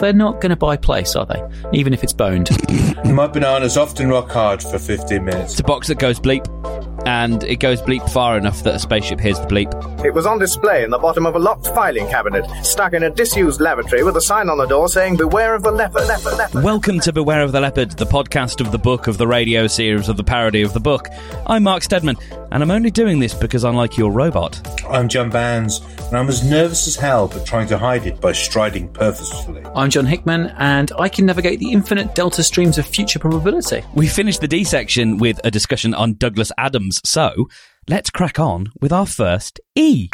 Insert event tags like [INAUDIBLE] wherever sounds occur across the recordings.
they're not going to buy place, are they? Even if it's boned. My bananas often rock hard for 15 minutes. It's a box that goes bleep, and it goes bleep far enough that a spaceship hears the bleep. It was on display in the bottom of a locked filing cabinet, stuck in a disused lavatory with a sign on the door saying, Beware of the leopard, leopard, leopard. Welcome to Beware of the Leopard, the podcast of the book of the radio series of the parody of the book. I'm Mark Stedman, and I'm only doing this because I'm like your robot. I'm John Barnes, and I'm as nervous as hell but trying to hide it by striding purposefully. I'm John Hickman, and I can navigate the infinite delta streams of future probability. We finished the D section with a discussion on Douglas Adams, so let's crack on with our first E.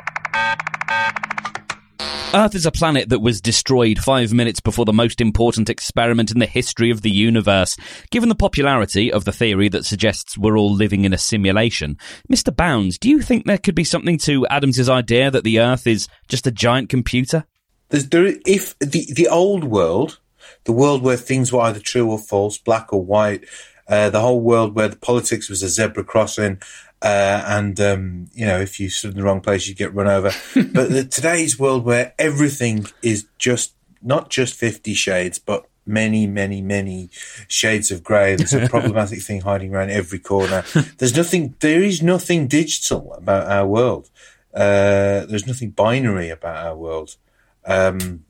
Earth is a planet that was destroyed five minutes before the most important experiment in the history of the universe. Given the popularity of the theory that suggests we're all living in a simulation, Mr. Bounds, do you think there could be something to Adams's idea that the Earth is just a giant computer? There's, there, if the, the old world, the world where things were either true or false, black or white, uh, the whole world where the politics was a zebra crossing, uh, and um, you know, if you stood in the wrong place, you'd get run over. [LAUGHS] but the, today's world, where everything is just not just Fifty Shades, but many, many, many shades of grey. There's a [LAUGHS] problematic thing hiding around every corner. There's nothing. There is nothing digital about our world. Uh, there's nothing binary about our world. Um,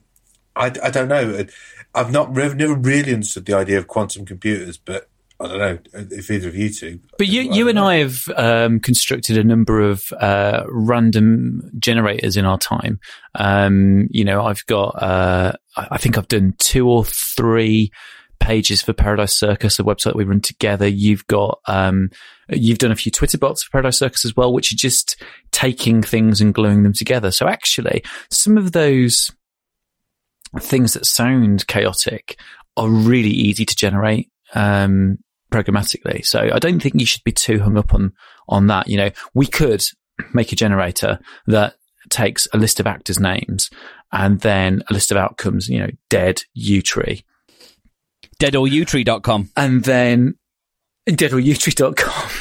I, I don't know. I've not never really understood the idea of quantum computers, but I don't know if either of you two. But you, you and I have um, constructed a number of uh, random generators in our time. Um, you know, I've got, uh, I think I've done two or three pages for Paradise Circus, a website we run together. You've got, um, you've done a few Twitter bots for Paradise Circus as well, which are just taking things and gluing them together. So actually, some of those things that sound chaotic are really easy to generate. Um, programmatically. So I don't think you should be too hung up on, on that. You know, we could make a generator that takes a list of actors' names and then a list of outcomes, you know, dead, utree. Deadorutri.com. And then deadorutri.com.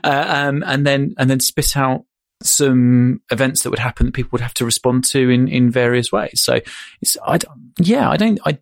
[LAUGHS] uh, um, and then, and then spit out some events that would happen that people would have to respond to in, in various ways. So it's, I, yeah, I don't, I,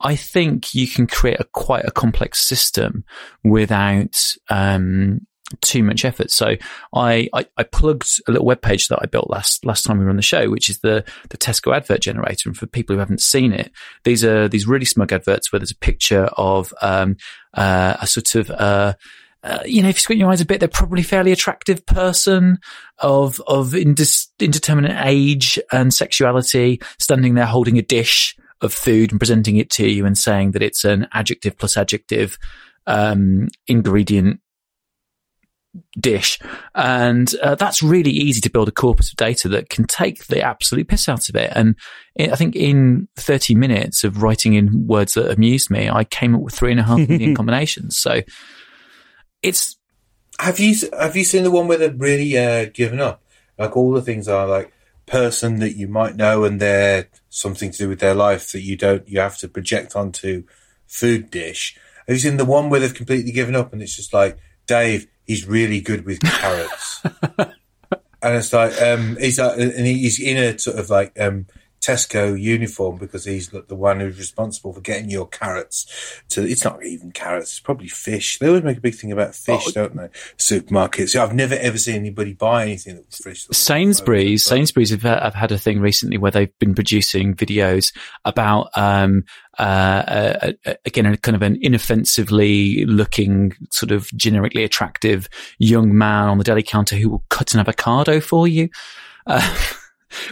I think you can create a quite a complex system without um, too much effort. So I, I, I, plugged a little web page that I built last last time we were on the show, which is the the Tesco advert generator. And for people who haven't seen it, these are these really smug adverts where there's a picture of um, uh, a sort of uh, uh, you know, if you squint your eyes a bit, they're probably fairly attractive person of of indeterminate age and sexuality, standing there holding a dish of food and presenting it to you and saying that it's an adjective plus adjective um, ingredient dish. And uh, that's really easy to build a corpus of data that can take the absolute piss out of it. And I think in 30 minutes of writing in words that amused me, I came up with three and a half million [LAUGHS] combinations. So it's. Have you have you seen the one where they've really uh, given up? Like all the things are like person that you might know and they're something to do with their life that you don't you have to project onto food dish. Have you seen the one where they've completely given up and it's just like Dave, he's really good with carrots, [LAUGHS] and it's like um, he's like, and he's in a sort of like um, Tesco uniform because he's the one who's responsible for getting your carrots to. It's not even carrots; it's probably fish. They always make a big thing about fish, oh, don't they? Supermarkets. I've never ever seen anybody buy anything that was fish. That Sainsbury's. Sainsbury's have, have, had a thing recently where they've been producing videos about um, uh, uh, uh, again, a kind of an inoffensively looking, sort of generically attractive young man on the deli counter who will cut an avocado for you. Uh, [LAUGHS]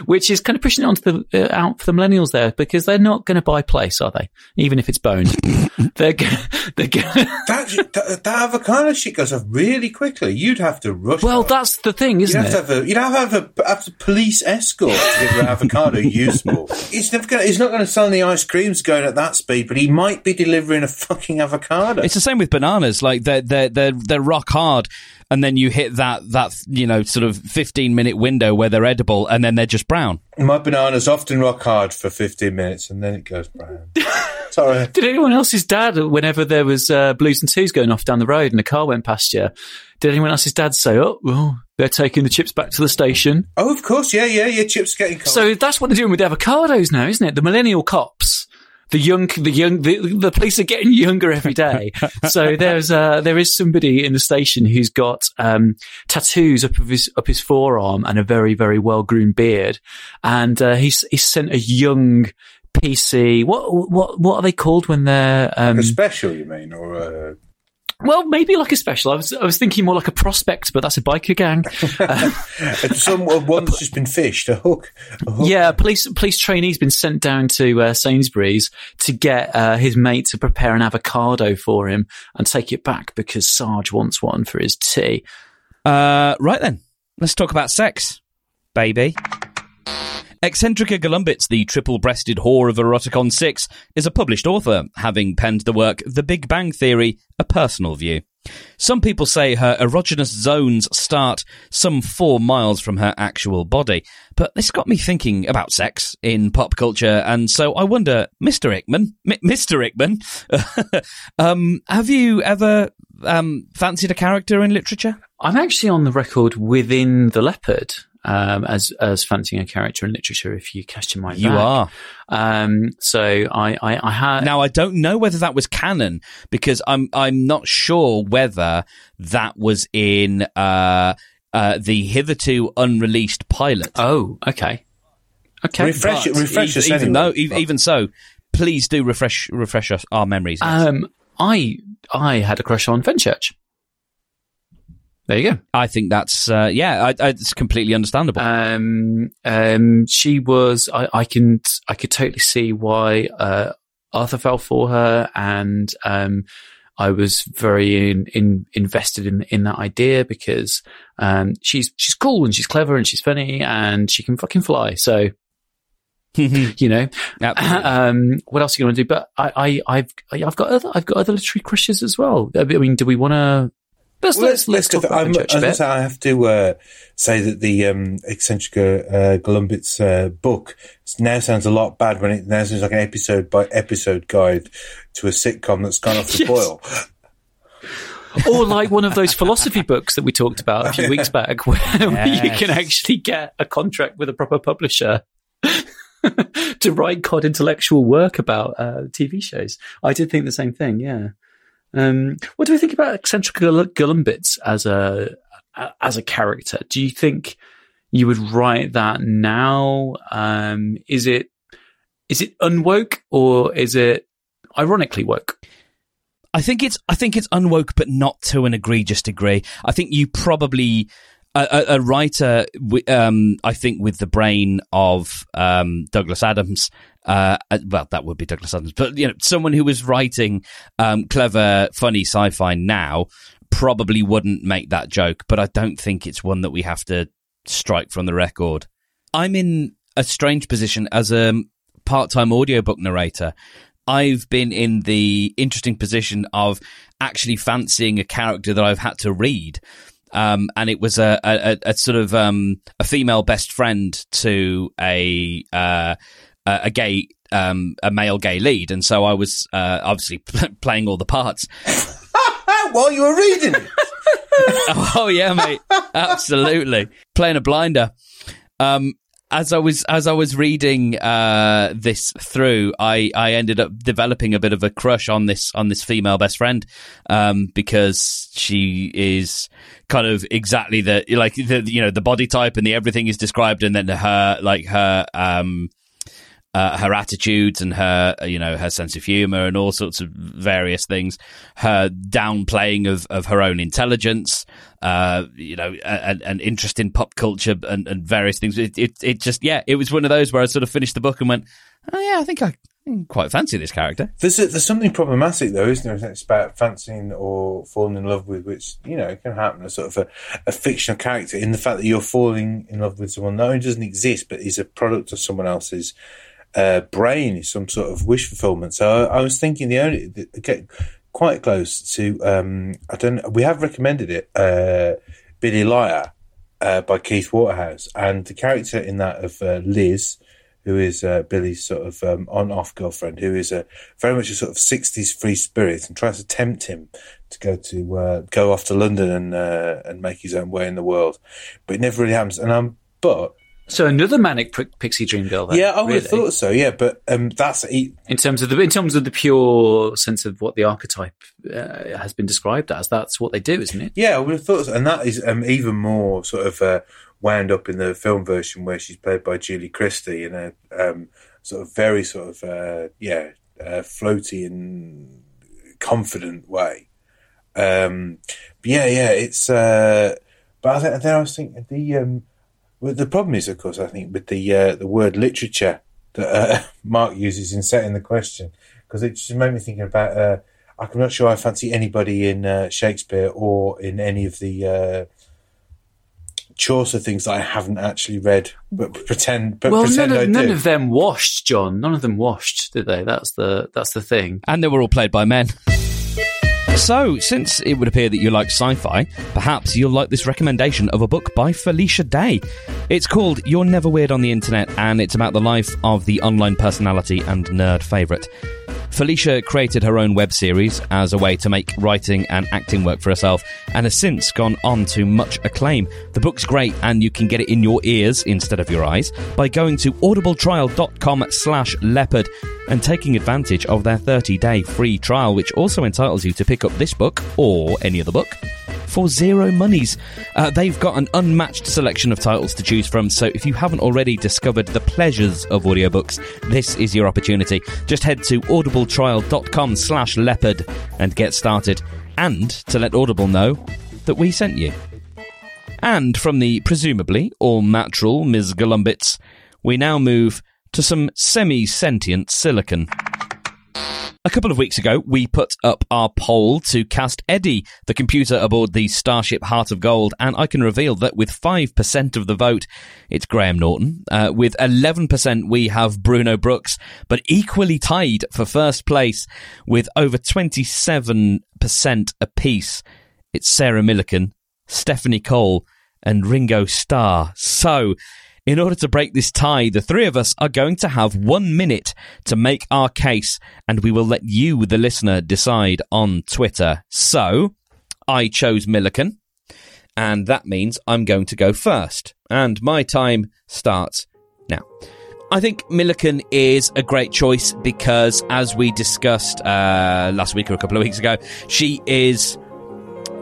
which is kind of pushing it onto the uh, out for the millennials there because they're not going to buy place, are they? Even if it's boned, [LAUGHS] they're g- they're g- that, that, that avocado shit goes off really quickly. You'd have to rush. Well, that's the thing, isn't you'd have it? To have a, you'd have to have a, have a police escort to get your avocado usable. He's never gonna, he's not going to sell any ice creams going at that speed, but he might be delivering a fucking avocado. It's the same with bananas. Like they're they're they're, they're rock hard and then you hit that that you know sort of 15 minute window where they're edible and then they're just brown. My bananas often rock hard for 15 minutes and then it goes brown. [LAUGHS] Sorry. Did anyone else's dad whenever there was uh, blues and twos going off down the road and a car went past you did anyone else's dad say oh well they're taking the chips back to the station oh of course. Yeah yeah yeah. Chips getting cold. so that's what they're doing with the avocados now isn't it? The millennial cops the young, the young, the, the police are getting [LAUGHS] younger every day. so there's uh, there is somebody in the station who's got um, tattoos up his up his forearm and a very very well groomed beard, and uh, he's he's sent a young PC. What what what are they called when they're um, a special? You mean or? Uh... Well, maybe like a special. I was I was thinking more like a prospect, but that's a biker gang. [LAUGHS] Some one that's just been fished. A hook. A hook. Yeah, police police trainee's been sent down to uh, Sainsbury's to get uh, his mate to prepare an avocado for him and take it back because Sarge wants one for his tea. Uh, right then, let's talk about sex, baby. Eccentrica Gallumbits, the triple-breasted whore of Eroticon 6, is a published author, having penned the work The Big Bang Theory, A Personal View. Some people say her erogenous zones start some four miles from her actual body, but this got me thinking about sex in pop culture, and so I wonder, Mr. Ickman, M- Mr. Ickman, [LAUGHS] um, have you ever um, fancied a character in literature? I'm actually on the record within the Leopard um, as as fancying a character in literature. If you cast your mind, you back. are. Um, so I I, I had now I don't know whether that was canon because I'm I'm not sure whether that was in uh, uh, the hitherto unreleased pilot. Oh, okay, okay. Refresh it. Refresh even, us even anyway. though, even, even so, please do refresh refresh us, our memories. yes. Um, I I had a crush on Fenchurch. There you go. I think that's uh, yeah, I, I, it's completely understandable. Um, um, she was. I, I can. I could totally see why uh, Arthur fell for her, and um, I was very in, in, invested in in that idea because um, she's she's cool and she's clever and she's funny and she can fucking fly. So [LAUGHS] you know, [LAUGHS] um, what else are you going to do? But I, I, I've, I've got other, I've got other literary crushes as well. I mean, do we want to? Let's, Well, let's, let's talk about I'm- Fenchurch as a I bit. I have to uh, say that the um, Eccentrica uh, Gallumbits uh, book now sounds a lot bad when it now sounds like an episode by episode guide to a sitcom that's gone off the [LAUGHS] Yes. boil. or like one of those philosophy books that we talked about a few [LAUGHS] weeks back, where you can actually get a contract with a proper publisher [LAUGHS] to write cod intellectual work about uh, TV shows. I did think the same thing. Yeah. Um, what do we think about eccentric Gul- Gallumbits as a as a character? Do you think you would write that now? Um, is it is it unwoke or is it ironically woke? I think it's I think it's unwoke, but not to an egregious degree. I think you probably a, a, writer, um, I think, with the brain of um, Douglas Adams. Uh, well, that would be Douglas Adams, but you know, someone who was writing um, clever, funny sci-fi now probably wouldn't make that joke. But I don't think it's one that we have to strike from the record. I'm in a strange position as a part-time audiobook narrator. I've been in the interesting position of actually fancying a character that I've had to read. Um, and it was a, a, a sort of um, a female best friend to a uh, a gay um, a male gay lead, and so I was uh, obviously [LAUGHS] playing all the parts. [LAUGHS] While you were reading [LAUGHS] oh yeah, mate, absolutely playing a blinder. Um, as I was as I was reading uh, this through, I, I ended up developing a bit of a crush on this on this female best friend um, because she is kind of exactly the like the you know the body type and the everything is described, and then her like her um, uh, her attitudes and her, uh, you know, her sense of humor and all sorts of various things. Her downplaying of, of her own intelligence, uh, you know, and, and interest in pop culture and, and various things. It, it, it just, yeah, it was one of those where I sort of finished the book and went, oh yeah, I think I quite fancy this character. There's a, there's something problematic though, isn't there? It's about fancying or falling in love with, which you know can happen. A sort of a, a fictional character in the fact that you're falling in love with someone not only doesn't exist, but is a product of someone else's uh, brain, is some sort of wish fulfillment. So I, I was thinking the only the, get quite close to. Um, I don't. We have recommended it, uh, Billy Liar, uh, by Keith Waterhouse, and the character in that of uh, Liz who is uh, Billy's sort of um, on-off girlfriend, who is a very much a sort of '60s free spirit, and tries to tempt him to go to uh, go off to London and uh, and make his own way in the world, but it never really happens. And um, but So another manic pixie dream girl. Then, yeah, I would really, have thought so. Yeah, but um, that's e- in terms of the in terms of the pure sense of what the archetype uh, has been described as. That's what they do, isn't it? yeah, I would have thought so. And that is um, even more sort of uh, wound up in the film version where she's played by Julie Christie in a um, sort of very sort of uh, yeah uh, floaty and confident way. Um, but yeah, yeah, it's. Uh, but I th- then I was thinking the um, well, the problem is, of course, I think with the uh, the word literature that uh, [LAUGHS] Mark uses in setting the question, because it just made me thinking about. Uh, I'm not sure I fancy anybody in uh, Shakespeare or in any of the uh, Chaucer things that I haven't actually read, but pretend, but well, pretend none I of, none do. of them washed, John. None of them washed, did they? That's the that's the thing. And they were all played by men. So, since it would appear that you like sci fi, perhaps you'll like this recommendation of a book by Felicia Day. It's called You're Never Weird on the Internet, and it's about the life of the online personality and nerd favourite. Felicia created her own web series as a way to make writing and acting work for herself and has since gone on to much acclaim. The book's great and you can get it in your ears instead of your eyes by going to audibletrial.com slash leopard and taking advantage of their 30-day free trial which also entitles you to pick up this book or any other book for zero monies. Uh, they've got an unmatched selection of titles to choose from, so if you haven't already discovered the pleasures of audiobooks, this is your opportunity. Just head to audibletrial.com slash leopard and get started. And to let Audible know that we sent you. And from the presumably all natural Ms. Gallumbits, we now move to some semi sentient silicon. A couple of weeks ago, we put up our poll to cast Eddie, the computer aboard the Starship Heart of Gold, and I can reveal that with 5% of the vote, it's Graham Norton. Uh, with 11%, we have Bruno Brookes, but equally tied for first place with over 27% apiece. It's Sarah Millican, Stephanie Cole, and Ringo Starr. So, in order to break this tie, the three of us are going to have one minute to make our case, and we will let you, the listener, decide on Twitter. So, I chose Millican, and that means I'm going to go first. And my time starts now. I think Millican is a great choice because, as we discussed uh, last week or a couple of weeks ago, she is.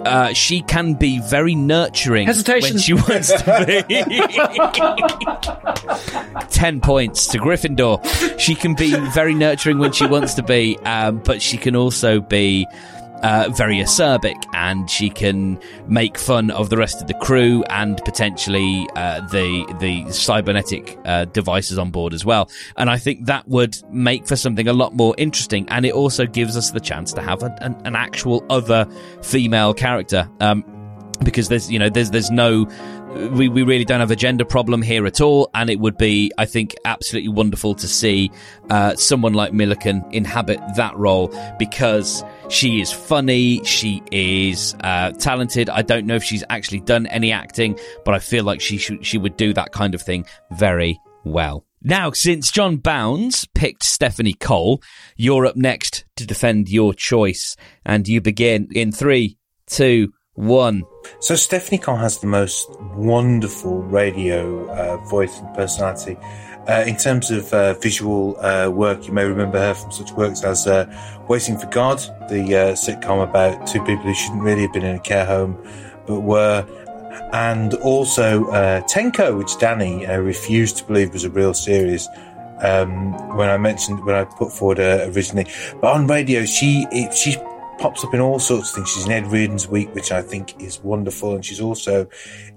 Uh, she can be very nurturing Hesitation. when she wants to be. Ten points to Gryffindor. She can be very nurturing when she wants to be, um, but she can also be uh, very acerbic, and she can make fun of the rest of the crew and potentially uh, the the cybernetic uh, devices on board as well. And I think that would make for something a lot more interesting, and it also gives us the chance to have an, an, actual other female character. Um, because there's you know there's there's no we, we really don't have a gender problem here at all and it would be i think absolutely wonderful to see uh, someone like Millican inhabit that role because she is funny she is uh, talented. I don't know if she's actually done any acting but i feel like she should she would do that kind of thing very well. Now, since John Bounds picked Stephanie Cole, you're up next to defend your choice, and you begin in three, two, one. So Stephanie Cole has the most wonderful radio uh, voice and personality. Uh, in terms of uh, visual uh, work, you may remember her from such works as uh, Waiting for God, the uh, sitcom about two people who shouldn't really have been in a care home, but were, and also Tenko, which Danny refused to believe was a real series. Um, when I mentioned when I put forward originally, but on radio she it, she pops up in all sorts of things. She's in Ed Reardon's Week, which I think is wonderful, and she's also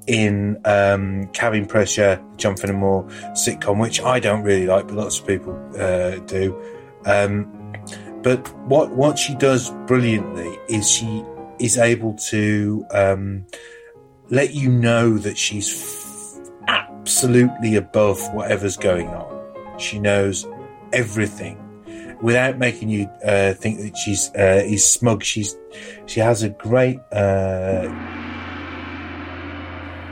in um, Cabin Pressure, John Finnemore sitcom, which I don't really like, but lots of people uh, do. Um, but what what she does brilliantly is she is able to um, let you know that she's f- absolutely above whatever's going on. She knows everything without making you uh, think that she's uh, is smug. She's she has a great. Uh...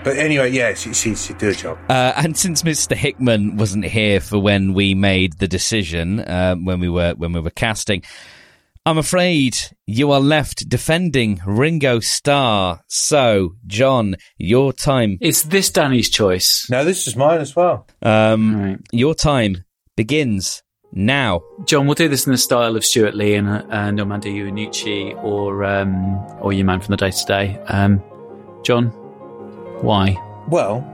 But anyway, yeah, she she she do a job. Uh, and since Mr. Hickman wasn't here for when we made the decision, uh, when we were when we were casting, I'm afraid you are left defending Ringo Starr. So, John, your time. Is this Danny's choice? No, this is mine as well. Um, Right. Your time begins now. John, we'll do this in the style of Stewart Lee and uh, Armando Iannucci or um, or your man from the day to day. Um, John, why? Well,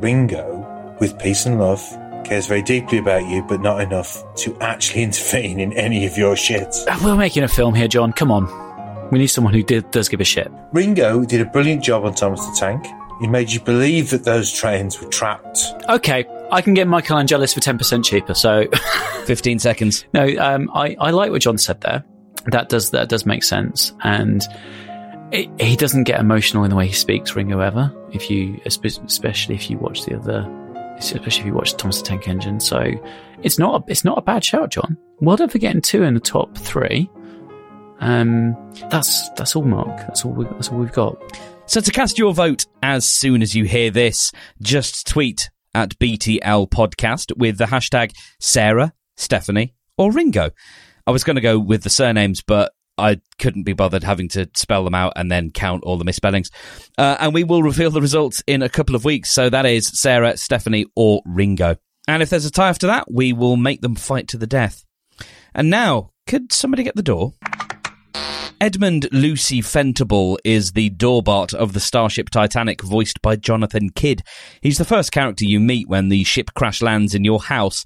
Ringo, with peace and love, cares very deeply about you, but not enough to actually [LAUGHS] intervene in any of your shit. Uh, We're making a film here, John. Come on. We need someone who did, does give a shit. Ringo did a brilliant job on Thomas the Tank. He made you believe that those trains were trapped. Okay, I can get Michael Angelis for 10% cheaper. So, [LAUGHS] 15 seconds. no, um, I, I like what John said there. That does that does make sense. And it, he doesn't get emotional in the way he speaks, Ringo, ever. If you, especially if you watch the other, especially if you watch Thomas the Tank Engine. So, it's not a, it's not a bad shout, John. Well done for getting two in the top three. Um, that's that's all, Mark. That's all. We, that's all we've got. So to cast your vote as soon as you hear this, just tweet at BTL Podcast with the hashtag Sarah, Stephanie, or Ringo. I was going to go with the surnames, but I couldn't be bothered having to spell them out and then count all the misspellings. Uh, and we will reveal the results in a couple of weeks. So that is Sarah, Stephanie, or Ringo. And if there's a tie after that, we will make them fight to the death. And now, could somebody get the door? Edmund Lucy Fentible is the doorbot of the starship Titanic, voiced by Jonathan Kydd. He's the first character you meet when the ship crash lands in your house.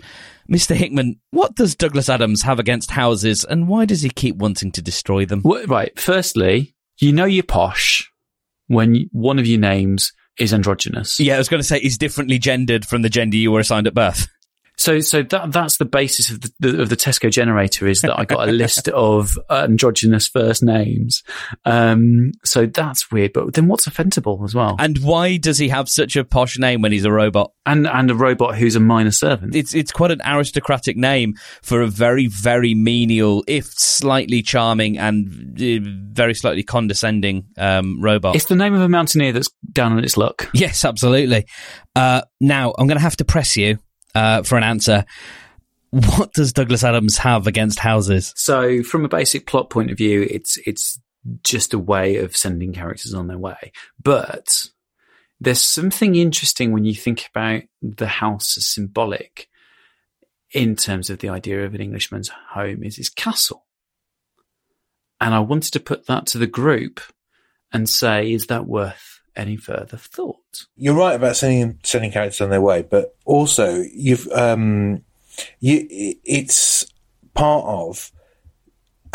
Mr. Hickman, what does Douglas Adams have against houses, and why does he keep wanting to destroy them? Wh- Right. Firstly, you know you're posh when one of your names is androgynous. Yeah, I was going to say he's differently gendered from the gender you were assigned at birth. So, so that that's the basis of the, the of the Tesco generator is that I got a list [LAUGHS] of androgynous first names. Um, so that's weird. But then what's offendable as well? And why does he have such a posh name when he's a robot? And and a robot who's a minor servant. It's it's quite an aristocratic name for a very very menial, if slightly charming and uh, very slightly condescending um, robot. It's the name of a mountaineer that's down on its luck. Yes, absolutely. Uh, now, I'm going to have to press you uh, for an answer. What does Douglas Adams have against houses? So, from a basic plot point of view, it's it's just a way of sending characters on their way. But there's something interesting when you think about the house as symbolic in terms of the idea of an Englishman's home is his castle. And I wanted to put that to the group and say, is that worth any further thought? You're right about sending sending characters on their way, but also you've um, you it's part of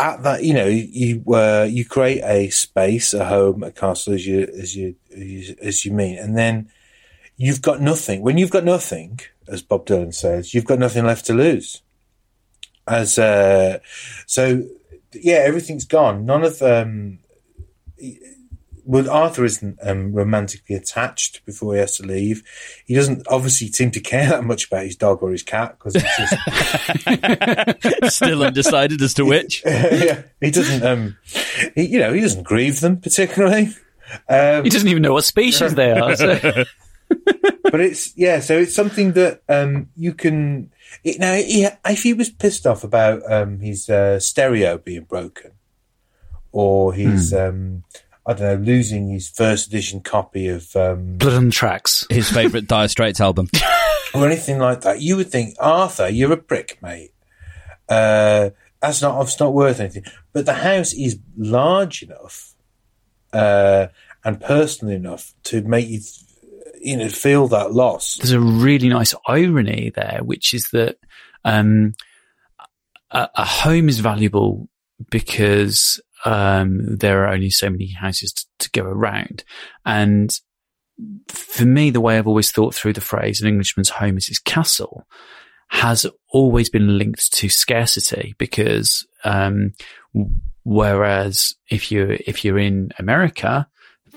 at that you know you uh, you create a space, a home, a castle as you as you as you mean, and then you've got nothing. When you've got nothing, as Bob Dylan says, you've got nothing left to lose. As uh, so, yeah, everything's gone. None of um, well, Arthur isn't um, romantically attached before he has to leave. He doesn't obviously seem to care that much about his dog or his cat because just [LAUGHS] Still undecided as to which. [LAUGHS] yeah, he doesn't. Um, he, you know, he doesn't grieve them particularly. Um, He doesn't even know what species they are. So. [LAUGHS] but it's yeah, so it's something that um, you can. It, now, he, if he was pissed off about um, his uh, stereo being broken, or his um, I don't know losing his first edition copy of um, Blood on the tracks. His favourite [LAUGHS] Dire Straits album. or anything like that, you would think, Arthur, you're a prick, mate. Uh, that's not, it's not worth anything. But the house is large enough, uh, and personal enough to make you, you know, feel that loss. there's a really nice irony there, which is that um, a, a home is valuable because um, there are only so many houses to, to go around. And for me, the way I've always thought through the phrase "an Englishman's home is his castle" has always been linked to scarcity because um, whereas if you if you're in America,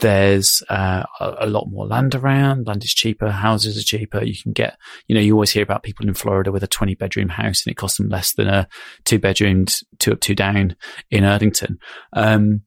there's uh, a, a lot more land around. Land is cheaper. Houses are cheaper. You can get, you know, you always hear about people in Florida with a 20 bedroom house and it costs them less than a two bedroomed, two up, two down in Erdington. Um,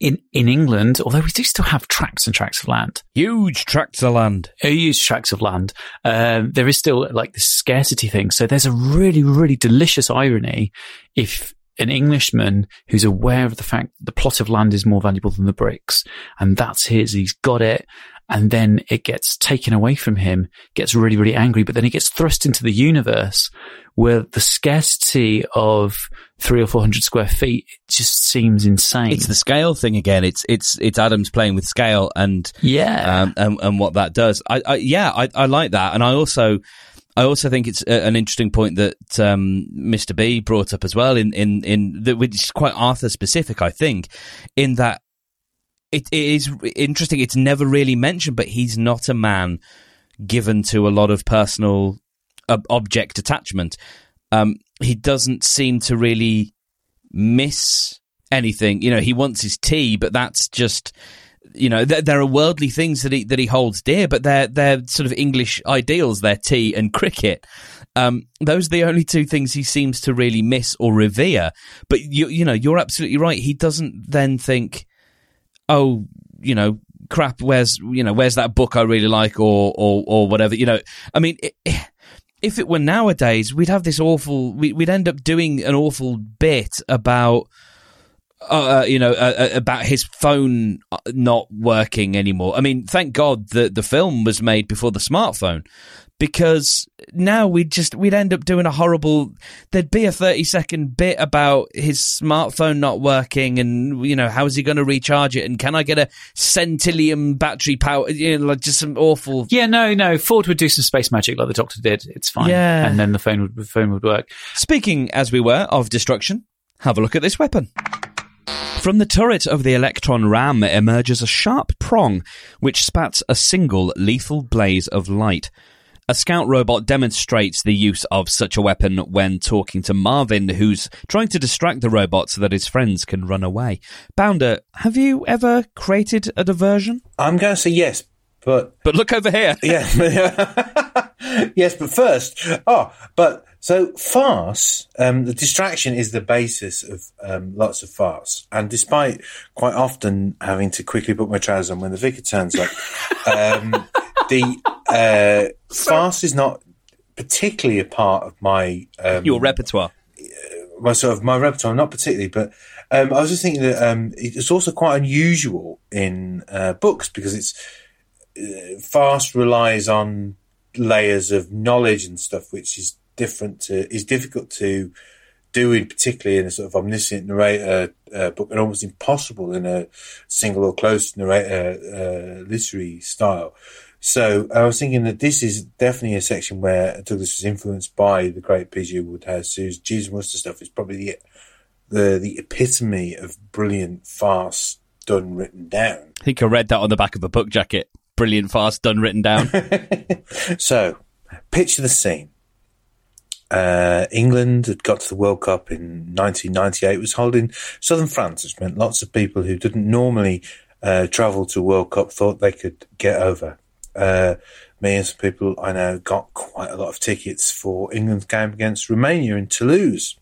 in, in England, although we do still have tracts and tracts of land, Huge tracts of land. huge tracts of land, um, there is still like this scarcity thing. So there's a really, really delicious irony if an Englishman who's aware of the fact that the plot of land is more valuable than the bricks, and that's his. He's got it. And then it gets taken away from him, gets really, really angry, but then he gets thrust into the universe where the scarcity of three or four hundred square feet just seems insane. It's the scale thing again. It's it's it's Adams playing with scale and yeah, um, and and what that does. I, I yeah, I, I like that, and I also I also think it's an interesting point that um, Mr. B brought up as well in in in that which is quite Arthur specific. I think in that it, it is interesting. It's never really mentioned, but he's not a man given to a lot of personal uh, object attachment. Um, he doesn't seem to really miss anything. You know, he wants his tea, but that's just you know, there, there, are worldly things that he that he holds dear, but they're they're sort of English ideals. They're tea and cricket. Um, those are the only two things he seems to really miss or revere. But you you know, you're absolutely right. He doesn't then think, oh, you know, crap. Where's you know, where's that book I really like, or or or whatever. You know, I mean. It, if it were nowadays, we'd have this awful. We'd end up doing an awful bit about uh, uh, you know, uh, uh, about his phone uh, not working anymore. I mean, thank God that the film was made before the smartphone, because now we'd just we'd end up doing a horrible. There'd be a thirty second bit about his smartphone not working, and you know, how is he going to recharge it, and can I get a centillium battery power? You know, like just some awful. Yeah, no, no. Ford would do some space magic like the Doctor did. It's fine. Yeah, and then the phone would the phone would work. Speaking as we were of destruction, have a look at this weapon. From the turret of the Electron ram emerges a sharp prong, which spats a single lethal blaze of light. A scout robot demonstrates the use of such a weapon when talking to Marvin, who's trying to distract the robot so that his friends can run away. Bounder, have you ever created a diversion? I'm going to say yes, but. But look over here. yeah. [LAUGHS] yes, but first. Oh, but so farce, um, the distraction is the basis of um, lots of farce, and despite quite often having to quickly put my trousers on when the vicar turns up, [LAUGHS] um, the uh, farce is not particularly a part of my um, your repertoire. My sort of my repertoire, not particularly, but um, I was just thinking that um, it's also quite unusual in uh, books because it's uh, farce relies on layers of knowledge and stuff, which is different to is difficult to do in particularly in a sort of omniscient narrator uh, book and almost impossible in a single or close narrator uh, literary style. So I was thinking that this is definitely a section where Douglas was influenced by the great P.G. Wodehouse, whose Jeeves Wooster stuff is probably the, the the epitome of brilliant farce done written down. I think I read that on the back of a book jacket. Brilliant farce done written down. [LAUGHS] so, picture the scene uh, England had got to the World Cup in 1998, was holding southern France, which meant lots of people who didn't normally uh, travel to World Cup thought they could get over. Uh, me and some people I know got quite a lot of tickets for England's game against Romania in Toulouse,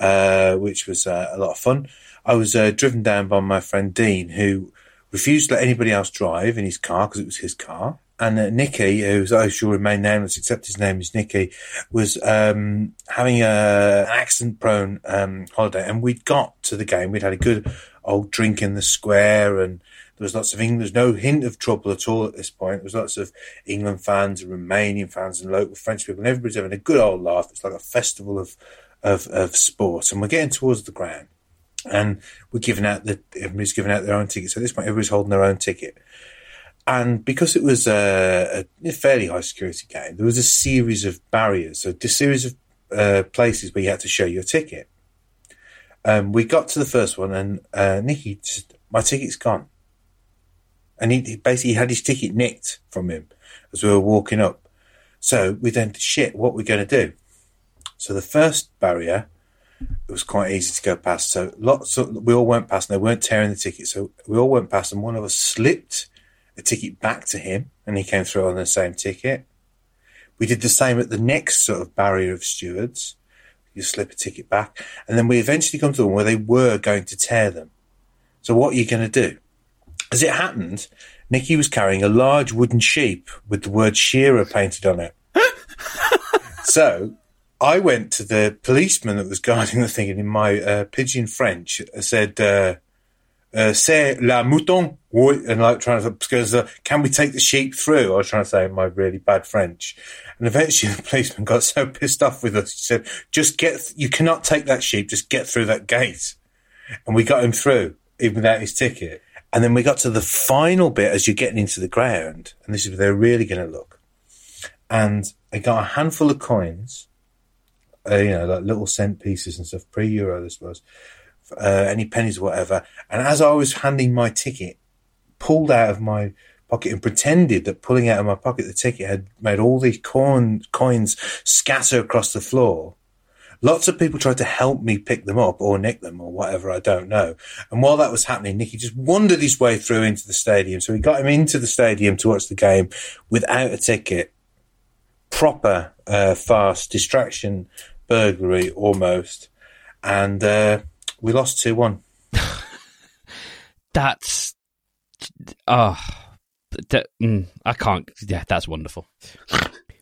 uh, which was uh, a lot of fun. I was uh, driven down by my friend Dean, who refused to let anybody else drive in his car because it was his car and uh, Nicky, who's I shall remain nameless, except his name is Nicky, was um, having a, an accident-prone um, holiday, and we'd got to the game. We'd had a good old drink in the square, and there was lots of England. There's no hint of trouble at all at this point. There was lots of England fans and Romanian fans and local French people, and everybody's having a good old laugh. It's like a festival of of, of sport, and we're getting towards the ground, and we're giving out the everybody's giving out their own tickets. So at this point, everybody's holding their own ticket. And because it was a, a, fairly high security game, there was a series of barriers, so a series of uh, places where you had to show your ticket. Um, we got to the first one, and uh, Nicky just, my ticket's gone. And he, he, basically had his ticket nicked from him as we were walking up. So we then, shit, what are we going to do? So the first barrier, it was quite easy to go past. So lots of, we all went past and they weren't tearing the ticket. So we all went past and one of us slipped a ticket back to him and he came through on the same ticket. We did the same at the next sort of barrier of stewards. You slip a ticket back. And then we eventually come to one where they were going to tear them. So what are you going to do? As it happened, Nicky was carrying a large wooden sheep with the word Shearer painted on it. [LAUGHS] so I went to the policeman that was guarding the thing, and in my uh, pidgin French, I said, uh, uh, "C'est la mouton," Oui," and like trying to because uh, can we take the sheep through? I was trying to say in my really bad French, and eventually [LAUGHS] the policeman got so pissed off with us. He said, "Just get, you cannot take that sheep. Just get through that gate." And we got him through, even without his ticket. And then we got to the final bit as you're getting into the ground, and this is where they're really going to look. And I got a handful of coins, uh, you know, like little cent pieces and stuff, pre euro, I suppose, uh, any pennies or whatever. And as I was handing my ticket, pulled out of my pocket and pretended that pulling out of my pocket the ticket had made all these coins scatter across the floor. Lots of people tried to help me pick them up or nick them or whatever, I don't know. And while that was happening, Nicky just wandered his way through into the stadium. So we got him into the stadium to watch the game without a ticket. Proper, uh, fast distraction, burglary almost. And, uh, we lost 2 1. [LAUGHS] That's. Oh, that, mm, I can't. Yeah, that's wonderful.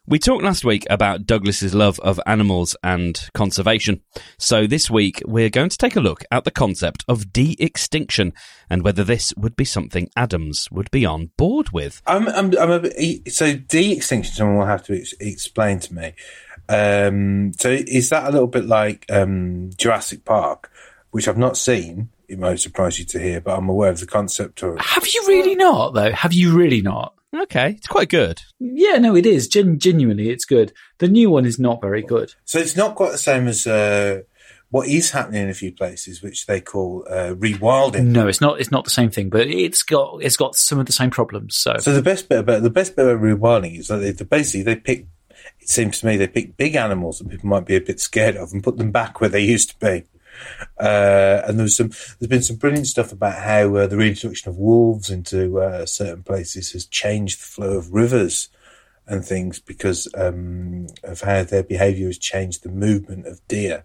We talked last week about Douglas's love of animals and conservation. So this week we're going to take a look at the concept of de-extinction and whether this would be something Adams would be on board with. I'm, I'm, I'm a bit, so de-extinction, someone will have to ex- explain to me. Um, so is that a little bit like um, Jurassic Park, which I've not seen? It might surprise you to hear, but I'm aware of the concept of. Have you really not, though? Have you really not? Okay, it's quite good. Yeah, no, it is. Gen- genuinely, it's good. The new one is not very good. So it's not quite the same as uh, what is happening in a few places, which they call uh, rewilding. No, it's not. It's not the same thing, but it's got it's got some of the same problems. So, So the best bit about the best bit about rewilding is that they, they basically they pick. It seems to me they pick big animals that people might be a bit scared of and put them back where they used to be. Uh, and there's some, there's been some brilliant stuff about how uh, the reintroduction of wolves into uh, certain places has changed the flow of rivers and things because um, of how their behaviour has changed the movement of deer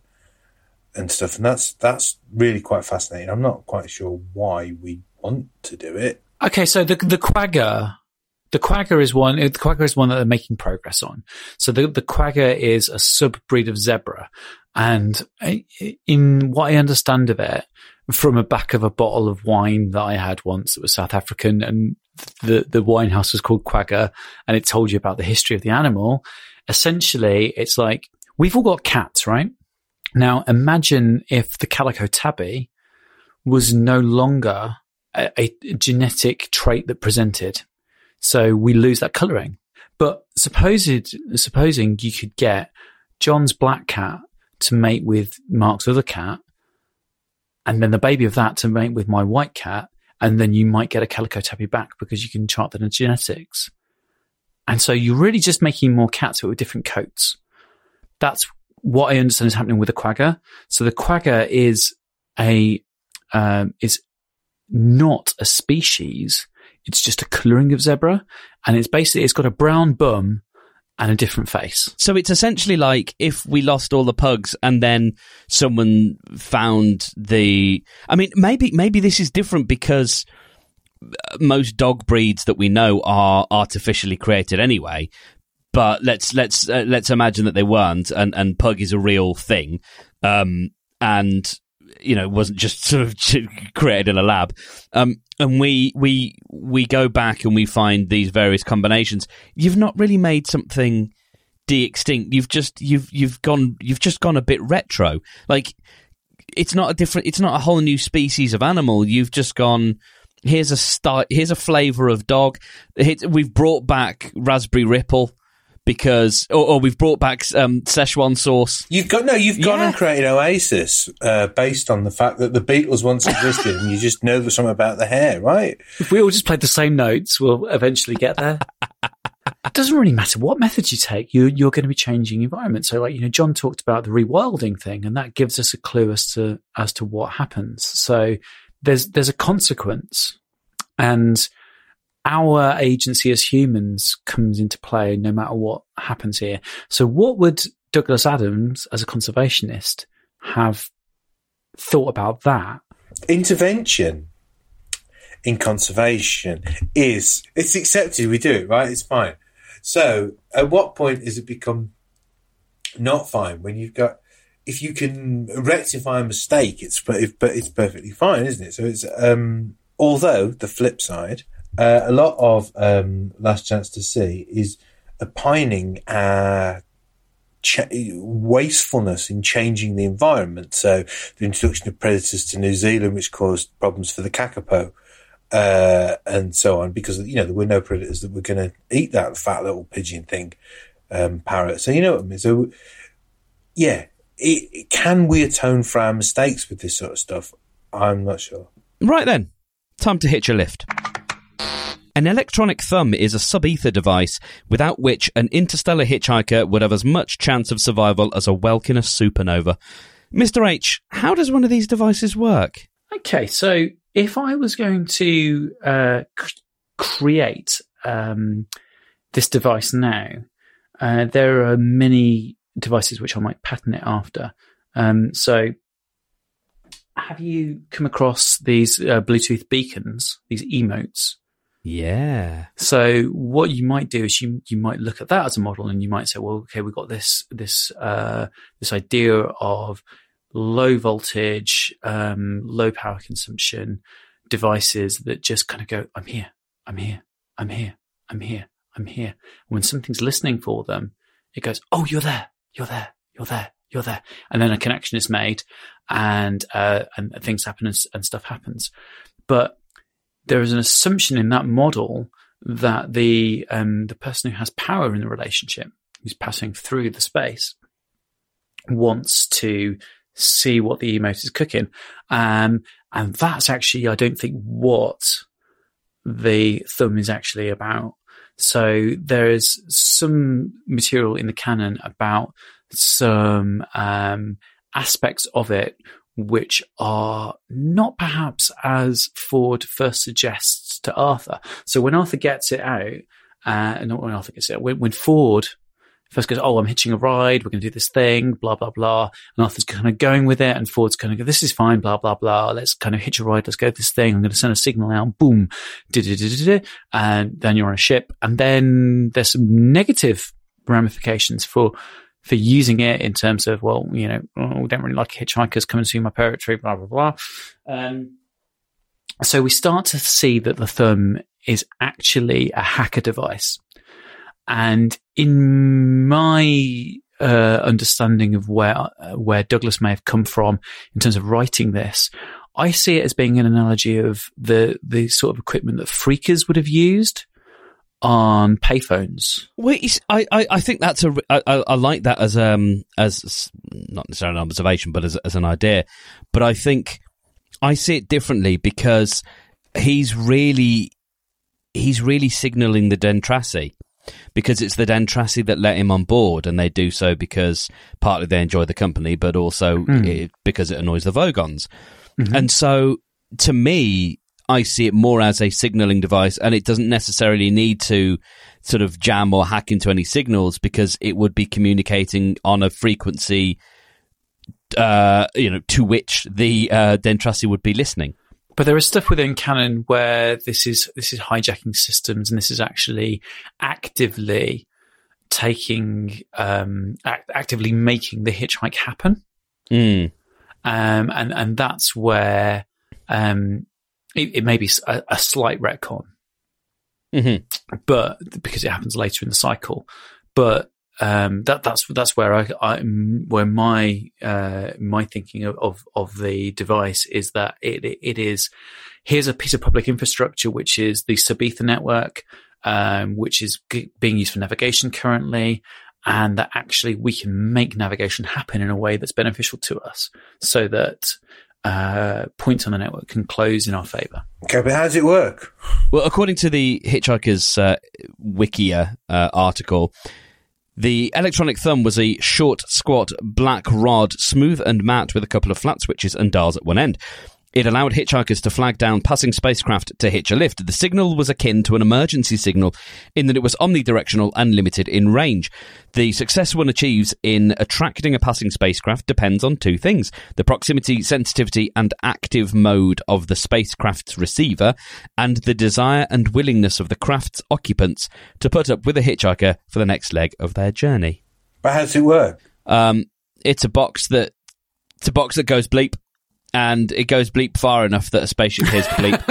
and stuff. And that's that's really quite fascinating. I'm not quite sure why we want to do it. okay, so the the quagga, the quagga is one. The quagga is one that they're making progress on. So the the quagga is a sub breed of zebra, and in what I understand of it, from a back of a bottle of wine that I had once that was South African, and the the wine house was called Quagga, and it told you about the history of the animal. Essentially, it's like we've all got cats, right? Now, imagine if the calico tabby was no longer a, a genetic trait that presented. So we lose that colouring. But supposed, supposing you could get John's black cat to mate with Mark's other cat, and then the baby of that to mate with my white cat, and then you might get a calico tabby back because you can chart that in genetics. And so you're really just making more cats with different coats. That's what I understand is happening with the quagga. So the quagga is a um, is not a species. It's just a colouring of zebra, and it's basically it's got a brown bum and a different face. So it's essentially like if we lost all the pugs and then someone found the. I mean, maybe maybe this is different because most dog breeds that we know are artificially created anyway. But let's let's uh, let's imagine that they weren't, and and pug is a real thing, um, and you know wasn't just sort of [LAUGHS] created in a lab. Um, and we we we go back and we find these various combinations. You've not really made something de-extinct. You've just you've you've gone you've just gone a bit retro. Like it's not a different. It's not a whole new species of animal. You've just gone. Here's a style. Here's a flavor of dog. We've brought back raspberry ripple because, or, or we've brought back um, Szechuan sauce. You've got no. You've gone Yeah. and created Oasis uh, based on the fact that the Beatles once existed, and you just know there's something about the hair, right? If we all just played the same notes, we'll eventually get there. it doesn't really matter what method you take. You, you're going to be changing environment. So, like you know, John talked about the rewilding thing, and that gives us a clue as to as to what happens. So there's there's a consequence, and our agency as humans comes into play no matter what happens here. So, what would Douglas Adams, as a conservationist, have thought about that? Intervention in conservation is it's accepted. We do it, right? It's fine. So, at what point does it become not fine when you've got if you can rectify a mistake, it's but it's perfectly fine, isn't it? So it's um, although the flip side, uh, a lot of um, Last Chance to See is opining uh, ch- wastefulness in changing the environment. So the introduction of predators to New Zealand, which caused problems for the kakapo. Uh, and so on, because you know there were no predators that were going to eat that fat little pigeon thing, um, parrot. So you know what I mean. So yeah, it, can we atone for our mistakes with this sort of stuff? I'm not sure. Right then, time to hitch a lift. An electronic thumb is a Sub-Etha device without which an interstellar hitchhiker would have as much chance of survival as a whelk in a supernova. Mr. H, how does one of these devices work? Okay, so if I was going to uh, c- create um, this device now, uh, there are many devices which I might pattern it after. Um, so, have you come across these uh, Bluetooth beacons, these emotes? Yeah. So what you might do is you you might look at that as a model, and you might say, well, okay, we've got this this uh, this idea of low voltage, um, low power consumption devices that just kind of go, I'm here, I'm here, I'm here, I'm here, I'm here. And When something's listening for them, it goes, oh, you're there, you're there, you're there, you're there. And then a connection is made and, uh, and things happen and, and stuff happens. But there is an assumption in that model that the, um, the person who has power in the relationship, who's passing through the space, wants to see what the emote is cooking. Um, and that's actually, I don't think, what the thumb is actually about. So there is some material in the canon about some um, aspects of it which are not perhaps as Ford first suggests to Arthur. So when Arthur gets it out, uh, not when Arthur gets it when, when Ford first goes, Oh, I'm hitching a ride. We're going to do this thing, blah, blah, blah. And Arthur's kind of going with it. And Ford's kind of go, this is fine, blah, blah, blah. Let's kind of hitch a ride. Let's go this thing. I'm going to send a signal out. Boom. And then you're on a ship. And then there's some negative ramifications for, for using it in terms of, well, you know, oh, we don't really like hitchhikers coming to my territory, blah, blah, blah. Um, so we start to see that the thumb is actually a hacker device. And in my uh, understanding of where uh, where Douglas may have come from in terms of writing this, I see it as being an analogy of the the sort of equipment that phreakers would have used on payphones. Well, I, I, I think that's a I, I like that as um as not necessarily an observation, but as as an idea. But I think I see it differently because he's really he's really signalling the Dentrassi because it's the Dentrassi that let him on board, and they do so because partly they enjoy the company, but also mm. it, because it annoys the Vogons. Mm-hmm. And so, to me, I see it more as a signaling device, and it doesn't necessarily need to sort of jam or hack into any signals because it would be communicating on a frequency, uh, you know, to which the uh, Dentrassi would be listening. But there is stuff within canon where this is this is hijacking systems, and this is actually actively taking um, act- actively making the hitchhike happen. Mm. Um, and and that's where um, it, it, may be a, a slight retcon, mm-hmm. but because it happens later in the cycle. But um, that that's that's where I, I where my uh, my thinking of, of, of the device is that it it is here's a piece of public infrastructure which is the Sub-Etha network, um, which is g- being used for navigation currently, and that actually we can make navigation happen in a way that's beneficial to us, so that uh, points on the network can close in our favor. Okay, but how does it work? Well, according to the Hitchhiker's uh, Wikia uh, article, the electronic thumb was a short, squat, black rod, smooth and matte with a couple of flat switches and dials at one end. It allowed hitchhikers to flag down passing spacecraft to hitch a lift. The signal was akin to an emergency signal in that it was omnidirectional and limited in range. The success one achieves in attracting a passing spacecraft depends on two things the proximity, sensitivity, and active mode of the spacecraft's receiver, and the desire and willingness of the craft's occupants to put up with a hitchhiker for the next leg of their journey. But how does it work? Um, it's a box that it's a box that goes bleep, and it goes bleep far enough that a spaceship hears bleep.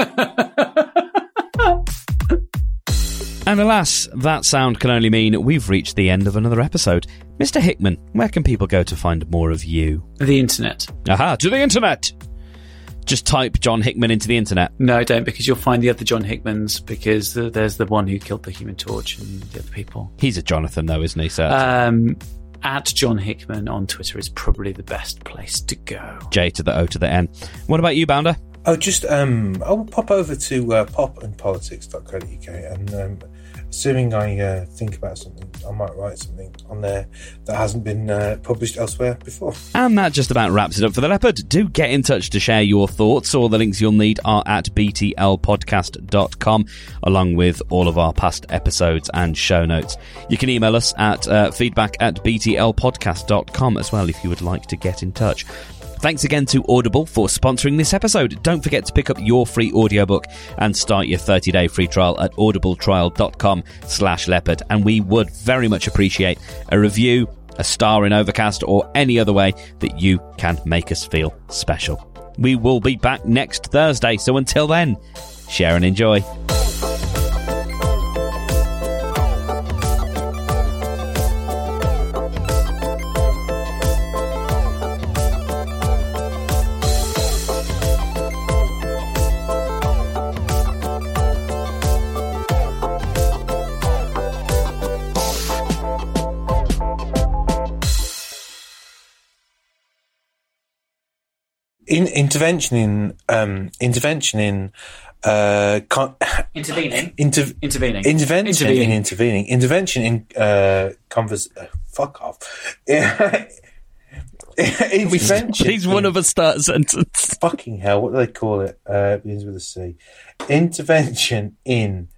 [LAUGHS] and alas, that sound can only mean we've reached the end of another episode. Mr. Hickman, where can people go to find more of you? The internet. Aha, to the internet! Just type John Hickman into the internet. No, don't, because you'll find the other John Hickmans, because there's the one who killed the Human Torch and the other people. He's a Jonathan, though, isn't he, sir? Um, at John Hickman on Twitter is probably the best place to go. J to the O to the N. What about you, Bounder? Oh, just um, I'll pop over to uh, popandpolitics.co.uk and um, assuming I uh, think about something, I might write something on there that hasn't been uh, published elsewhere before. And that just about wraps it up for the Leopard. Do get in touch to share your thoughts. All the links you'll need are at btlpodcast.com, along with all of our past episodes and show notes. You can email us at uh, feedback at btlpodcast.com as well if you would like to get in touch. Thanks again to Audible for sponsoring this episode. Don't forget to pick up your free audiobook and start your 30-day free trial at audibletrial.com slash leopard. And we would very much appreciate a review, a star in Overcast, or any other way that you can make us feel special. We will be back next Thursday, so until then, share and enjoy. In intervention in um, intervention in uh, con- Intervening. inter- Intervening. intervention Intervening. in intervening intervention in uh, convers. Uh, fuck off. [LAUGHS] intervention. Please, one of us start a sentence. [LAUGHS] fucking hell. What do they call it? Uh, it begins with a C. Intervention in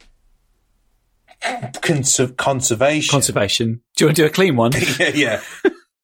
cons- conservation. Conservation. Do you want to do a clean one? [LAUGHS] yeah, yeah.